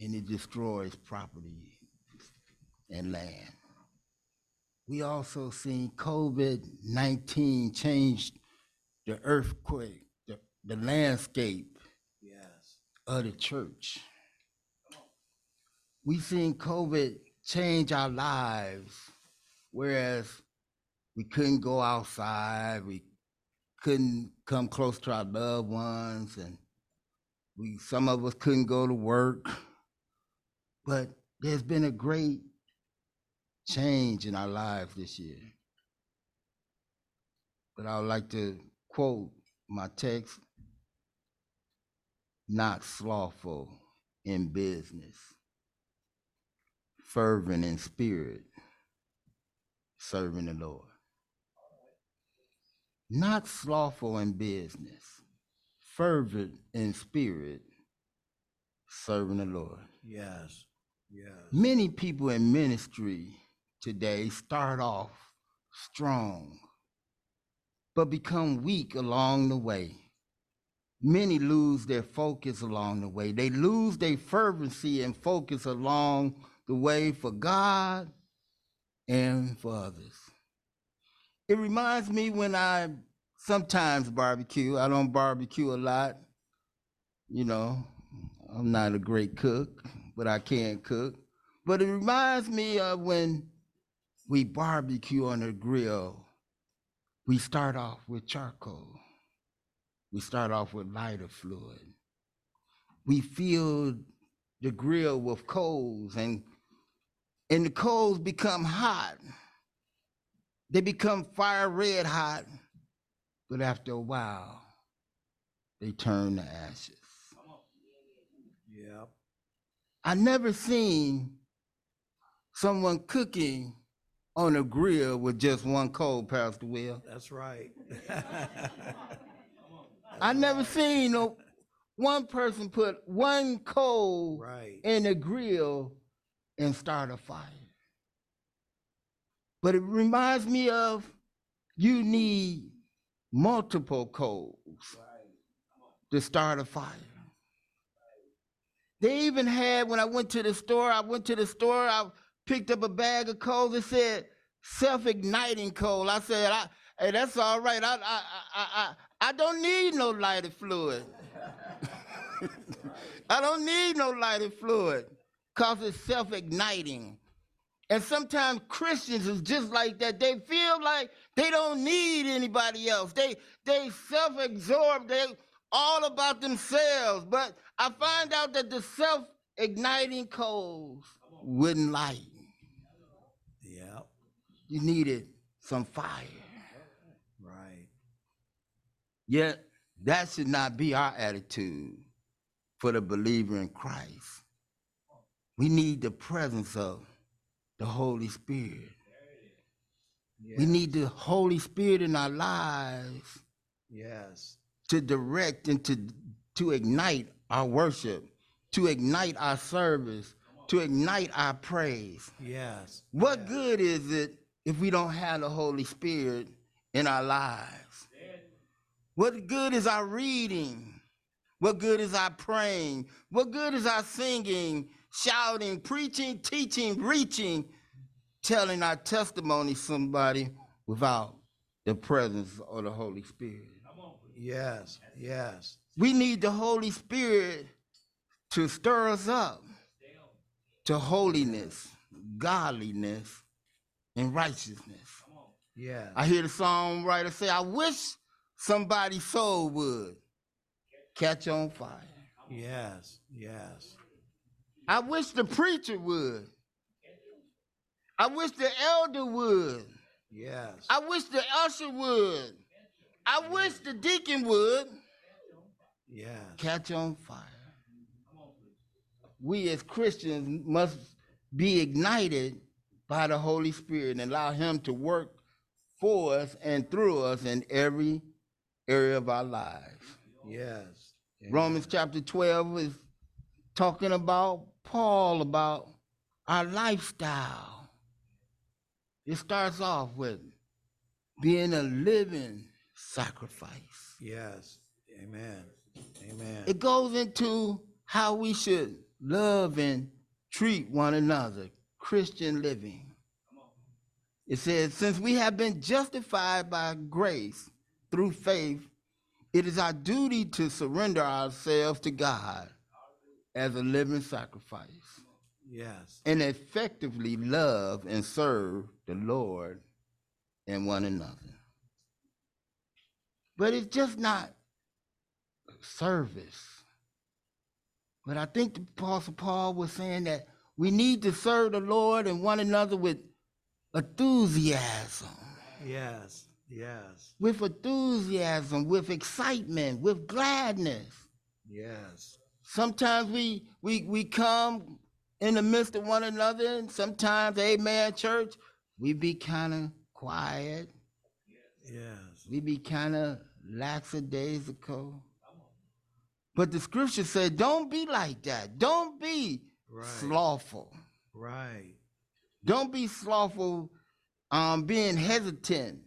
and it destroys property and land. We also seen COVID-19 change the earthquake, the, the landscape Yes. of the church. We seen COVID change our lives, whereas we couldn't go outside, we couldn't come close to our loved ones, and we some of us couldn't go to work. But there's been a great change in our lives this year. But I would like to quote my text not slothful in business, fervent in spirit, serving the Lord. Not slothful in business, fervent in spirit, serving the Lord. Yes. Many people in ministry today start off strong, but become weak along the way. Many lose their focus along the way. They lose their fervency and focus along the way for God and for others. It reminds me when I sometimes barbecue. I don't barbecue a lot. You know, I'm not a great cook, but I can't cook. But it reminds me of when we barbecue on the grill. We start off with charcoal. We start off with lighter fluid. We fill the grill with coals and and the coals become hot. They become fire red hot, but after a while, they turn to ashes. Yep. I never seen someone cooking on a grill with just one coal, Pastor Will. That's right. I never seen no one person put one coal Right. in a grill and start a fire. But it reminds me of you need multiple coals to start a fire. They even had when I went to the store, I went to the store, I picked up a bag of coal that said self-igniting coal. I said, I, hey, that's all right. I, I, I, I, I don't need no lighted fluid. I don't need no lighted fluid because it's self-igniting. And sometimes Christians is just like that. They feel like they don't need anybody else. They they self-absorb. They all about themselves. But I find out that the self-igniting coals wouldn't light. Yep. You needed some fire. Right. Yet that should not be our attitude for the believer in Christ. We need the presence of the Holy Spirit. We need the Holy Spirit in our lives Yes. To direct and to, to ignite our worship, to ignite our service, to ignite our praise. Yes. What good is it if we don't have the Holy Spirit in our lives? What good is our reading? What good is our praying? What good is our singing, shouting, preaching, teaching, reaching, telling our testimony somebody without the presence of the Holy Spirit? Yes. Yes. We need the Holy Spirit to stir us up to holiness, godliness, and righteousness. Yeah. I hear the songwriter say, I wish somebody's soul would catch on fire. Yes. Yes. I wish the preacher would. I wish the elder would. Yes. I wish the usher would. I wish the deacon would Yes. catch on fire. We as Christians must be ignited by the Holy Spirit and allow Him to work for us and through us in every area of our lives. Yes. Romans chapter 12 is talking about Paul, about our lifestyle. It starts off with being a living sacrifice. Yes. Amen. Amen. It goes into how we should love and treat one another. Christian living. It says, since we have been justified by grace through faith, it is our duty to surrender ourselves to God as a living sacrifice Yes. and effectively love and serve the Lord and one another. But it's just not service. But I think the Apostle Paul was saying that we need to serve the Lord and one another with enthusiasm, Yes. Yes. with enthusiasm, with excitement, with gladness. Yes. Sometimes we we we come in the midst of one another, and sometimes, amen, church, we be kind of quiet. Yes. We be kind of lackadaisical. But the scripture said, don't be like that. Don't be Right. slothful. Right. Don't be slothful, um, being hesitant.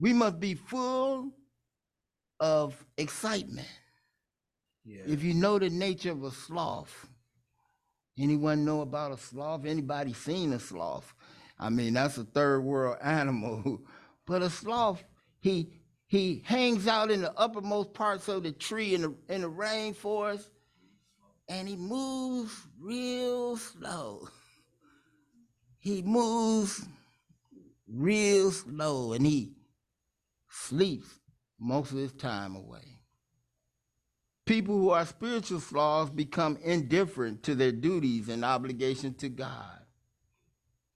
We must be full of excitement. Yeah. If you know the nature of a sloth, anyone know about a sloth? Anybody seen a sloth? I mean, that's a third world animal. But a sloth, he he hangs out in the uppermost parts of the tree in the in the rainforest, and he moves real slow. He moves real slow, and he sleeps most of his time away. People who are spiritual sloths become indifferent to their duties and obligations to God.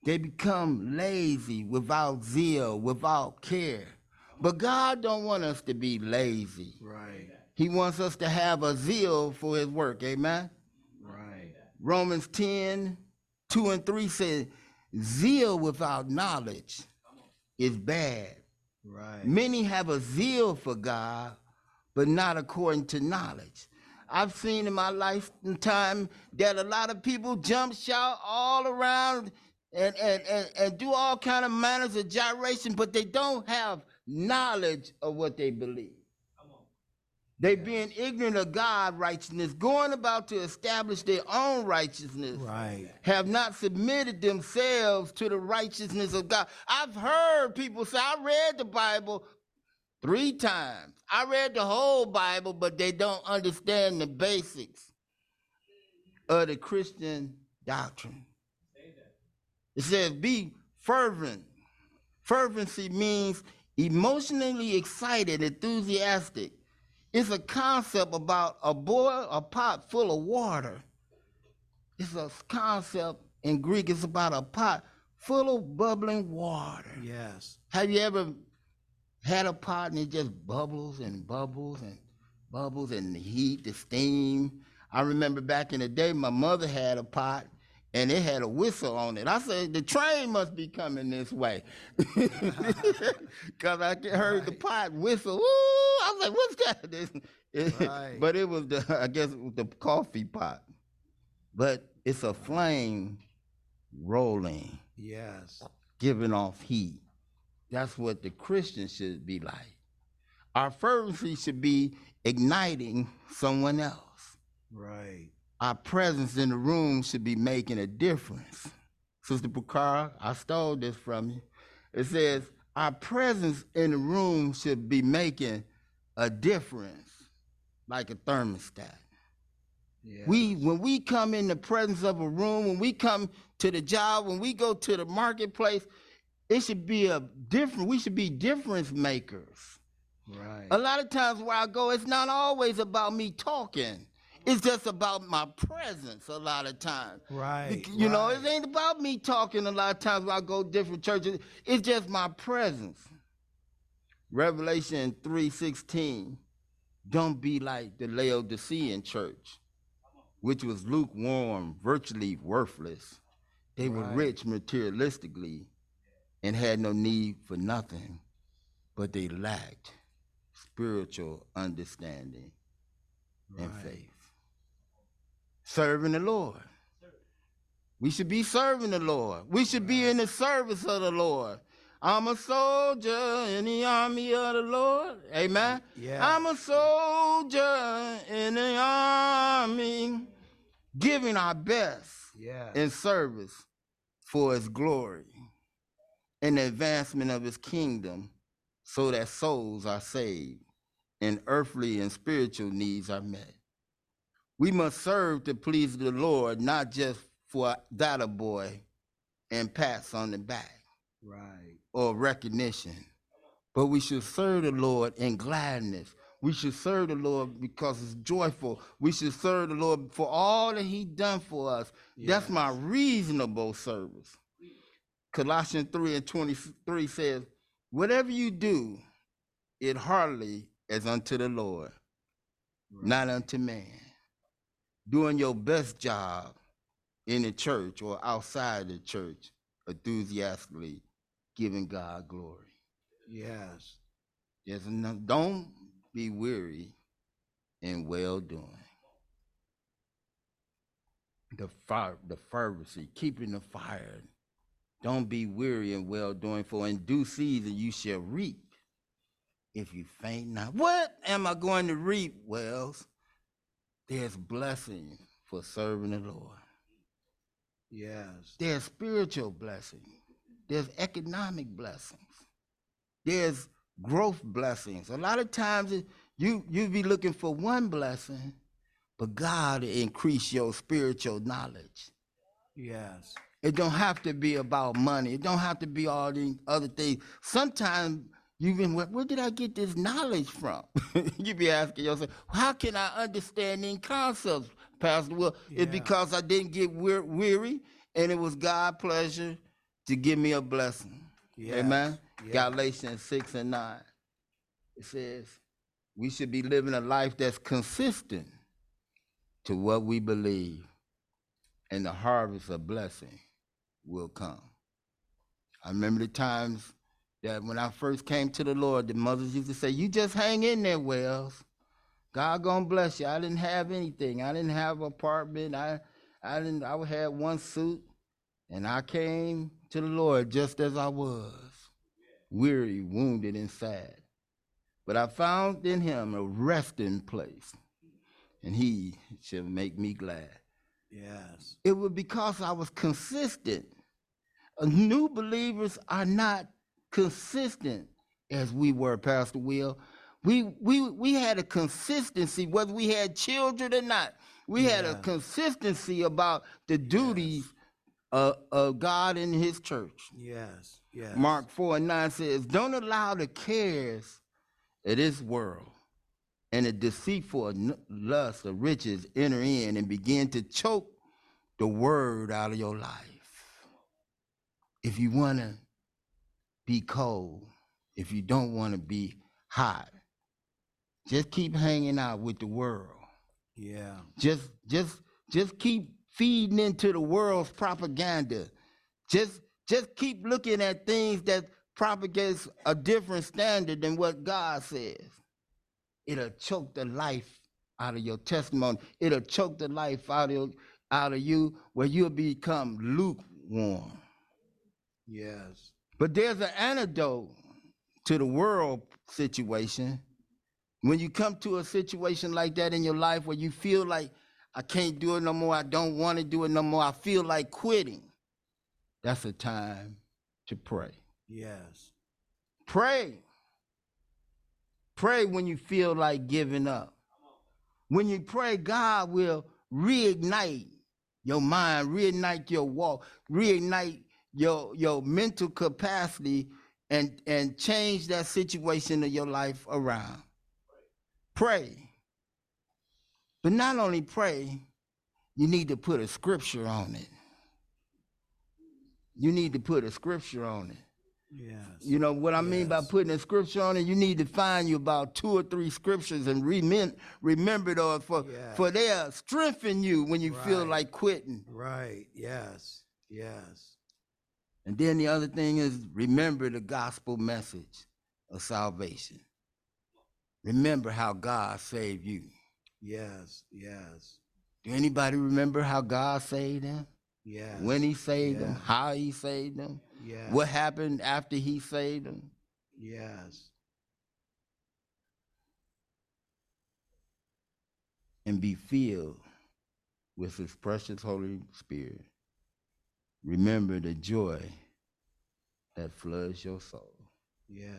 They become lazy without zeal, without care. But God don't want us to be lazy. Right. He wants us to have a zeal for his work. Amen. Right. Romans 10, 2 and 3 says, zeal without knowledge is bad. Right. Many have a zeal for God, but not according to knowledge. I've seen in my lifetime that a lot of people jump, shout all around, and, and, and, and do all kind of manners of gyration, but they don't have knowledge of what they believe. They being ignorant of God righteousness, going about to establish their own righteousness Right. have not submitted themselves to the righteousness of God. I've heard people say, I read the Bible three times. I read the whole Bible, but they don't understand the basics of the Christian doctrine. It says, be fervent. Fervency means emotionally excited, enthusiastic. It's a concept about a boil a pot full of water. It's a concept in Greek. It's about a pot full of bubbling water. Yes. Have you ever had a pot and it just bubbles and bubbles and bubbles and the heat, the steam? I remember back in the day, my mother had a pot and it had a whistle on it. I said, the train must be coming this way. Because I heard the pot whistle. Woo! I was like, what's that? Right. But it was the, I guess, it was the coffee pot. But it's a flame rolling Yes. giving off heat. That's what the Christian should be like. Our fervency should be igniting someone else. Right. Our presence in the room should be making a difference. Sister Bukara, I stole this from you. It says, our presence in the room should be making a difference, like a thermostat. Yeah. We when we come in the presence of a room, when we come to the job, when we go to the marketplace, it should be a different. We should be difference makers. Right. A lot of times where I go, it's not always about me talking. It's just about my presence a lot of times. Right. You know, it ain't about me talking a lot of times when I go different churches. It's just my presence. Revelation 3:16. Don't be like the Laodicean church, which was lukewarm, virtually worthless. They were Right. rich materialistically and had no need for nothing, but they lacked spiritual understanding and Right. faith. Serving the Lord. We should be serving the Lord. We should be in the service of the Lord. I'm a soldier in the army of the Lord. Amen. Yeah. I'm a soldier in the army giving our best Yeah. in service for his glory and the advancement of his kingdom so that souls are saved and earthly and spiritual needs are met. We must serve to please the Lord, not just for that a boy and pats on the back Right. or recognition, but we should serve the Lord in gladness. We should serve the Lord because it's joyful. We should serve the Lord for all that He done for us. That's my reasonable service. Colossians 3 and 23 says, Whatever you do, it heartily as unto the Lord, not unto man. Doing your best job in the church or outside the church, enthusiastically giving God glory. Yes. Enough, don't be weary in well doing. The fire, the fervency, keeping the fire. Don't be weary in well doing, for in due season you shall reap if you faint not. What am I going to reap, Wells? There's blessing for serving the Lord. Yes. There's spiritual blessing. There's economic blessings. There's growth blessings. A lot of times it- you you be looking for one blessing, but God increase your spiritual knowledge. Yes. It don't have to be about money. It don't have to be all these other things. Sometimes you been where, where did I get this knowledge from? you be asking yourself, how can I understand these concepts, Pastor Will? Yeah. It's because I didn't get wear- weary, and it was God' pleasure to give me a blessing. Yes. Amen. Yes. Galatians six and nine. It says we should be living a life that's consistent to what we believe, and the harvest of blessing will come. I remember the times that when I first came to the Lord, the mothers used to say, "You just hang in there, Wells. God gonna bless you." I didn't have anything. I didn't have an apartment. I, I didn't. I had one suit, and I came to the Lord just as I was, weary, wounded, and sad. But I found in Him a resting place, and He shall make me glad. Yes. It was because I was consistent. Uh, New believers are not consistent as we were, Pastor Will. We we we had a consistency, whether we had children or not. We had a consistency about the duties of, of God and His church. Yes. Yes. Mark 4 and 9 says, Don't allow the cares of this world and the deceitful lust of riches enter in and begin to choke the word out of your life. If you want to be cold, if you don't want to be hot, just keep hanging out with the world. Yeah. Just just just keep feeding into the world's propaganda. Just just keep looking at things that propagates a different standard than what God says. It'll choke the life out of your testimony. It'll choke the life out of out of you where you'll become lukewarm. Yes. But there's an antidote to the world situation. When you come to a situation like that in your life where you feel like I can't do it no more, I don't want to do it no more, I feel like quitting, that's a time to pray. Yes. Pray. Pray when you feel like giving up. When you pray, God will reignite your mind, reignite your walk, reignite your your mental capacity and and change that situation of your life around. Pray. But not only pray, you need to put a scripture on it. You need to put a scripture on it. Yes. You know what I mean by putting a scripture on it? You need to find you about two or three scriptures and remem- remember those for Yeah. for they'll strengthen you when you feel like quitting. Right. Yes. Yes. And then the other thing is remember the gospel message of salvation. Remember how God saved you. Yes. Yes. Do anybody remember how God saved them? Yes. When he saved them, how he saved them, Yes. what happened after he saved them? Yes. and be filled with his precious Holy Spirit, remember the joy that floods your soul. Yes.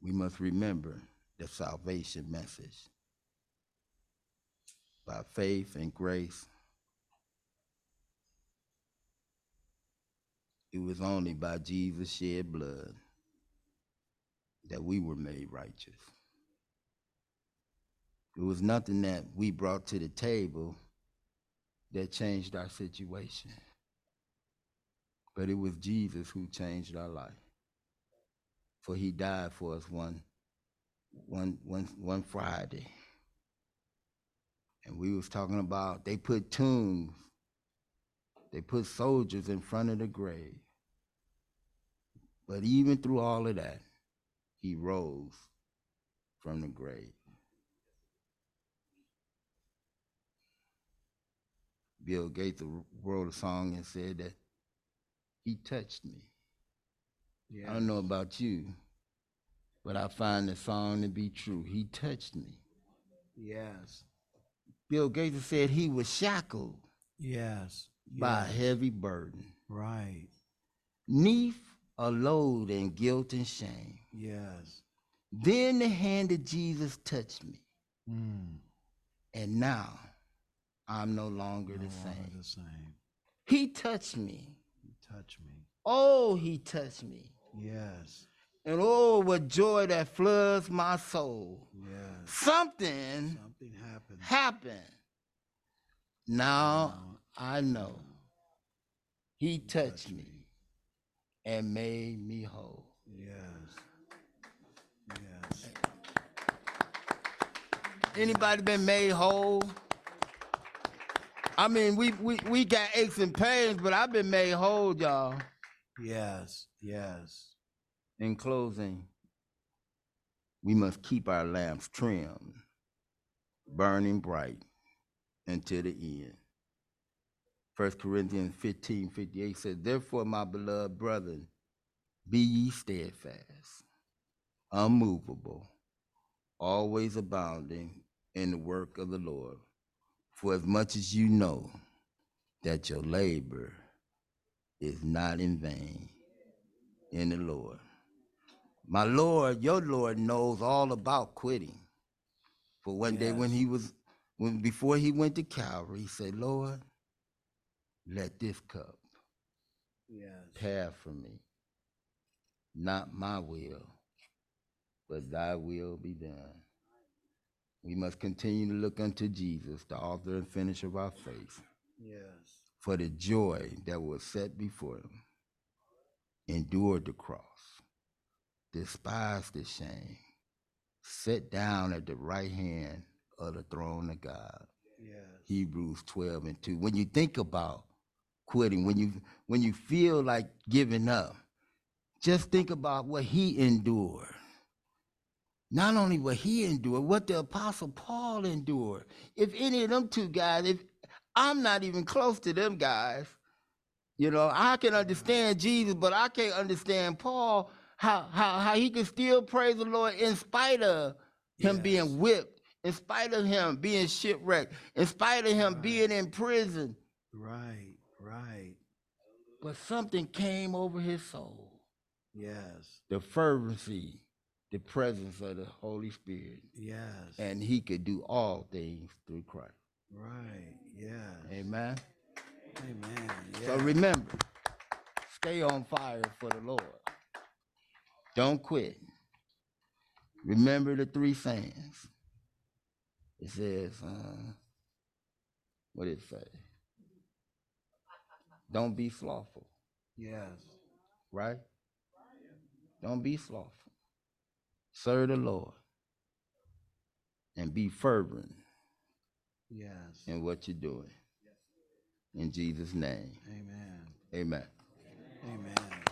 We must remember the salvation message. By faith and grace, it was only by Jesus' shed blood that we were made righteous. It was nothing that we brought to the table that changed our situation. But it was Jesus who changed our life. For he died for us one, one, one, one Friday. And we was talking about they put tombs, they put soldiers in front of the grave. But even through all of that, he rose from the grave. Bill Gaither wrote a song and said that he touched me. Yeah. I don't know about you, but I find the song to be true. He touched me. Yes. Bill Gaither said he was shackled Yes. by a heavy burden, Right. neath a load and guilt and shame. Yes. Then the hand of Jesus touched me, Mm. and now I'm no longer No the longer same. The same. He touched me. You touch me. Oh, he touched me. Yes. And oh, what joy that floods my soul. Yes. Something Something happened. happened. Now Now, I know he touched touched me and made me whole. Yes. Yes. Anybody been made whole? I mean, we, we, we got aches and pains, but I've been made whole, y'all. Yes. Yes. In closing, we must keep our lamps trimmed, burning bright until the end. 1 Corinthians 15 58 says, Therefore, my beloved brethren, be ye steadfast, unmovable, always abounding in the work of the Lord. For as much as you know that your labor is not in vain in the Lord. My Lord, your Lord knows all about quitting. For one day when he was when before he went to Calvary, he said, Lord, let this cup Yes. pass from me. Not my will, but thy will be done. We must continue to look unto Jesus, the author and finisher of our faith, Yes. for the joy that was set before him, endured the cross, despised the shame, sat down at the right hand of the throne of God. Yes. Hebrews 12 and 2. When you think about quitting, when you when you feel like giving up, just think about what he endured. Not only what he endured, what the apostle Paul endured. If any of them two guys, if I'm not even close to them guys, you know, I can understand Jesus, but I can't understand Paul, how how how he can still praise the Lord in spite of him Yes. being whipped, in spite of him being shipwrecked, in spite of him Right. being in prison. Right. Right. But something came over his soul. Yes. The fervency, the presence of the Holy Spirit. Yes. And he could do all things through Christ. right. Yes. Amen. Amen. Yeah. So remember, stay on fire for the Lord. Don't quit. Remember the three sayings. It says, uh, what did it say? Don't be slothful, yes. right? Don't be slothful. Serve the Lord and be fervent Yes. in what you're doing. In Jesus' name, Amen. amen. Amen.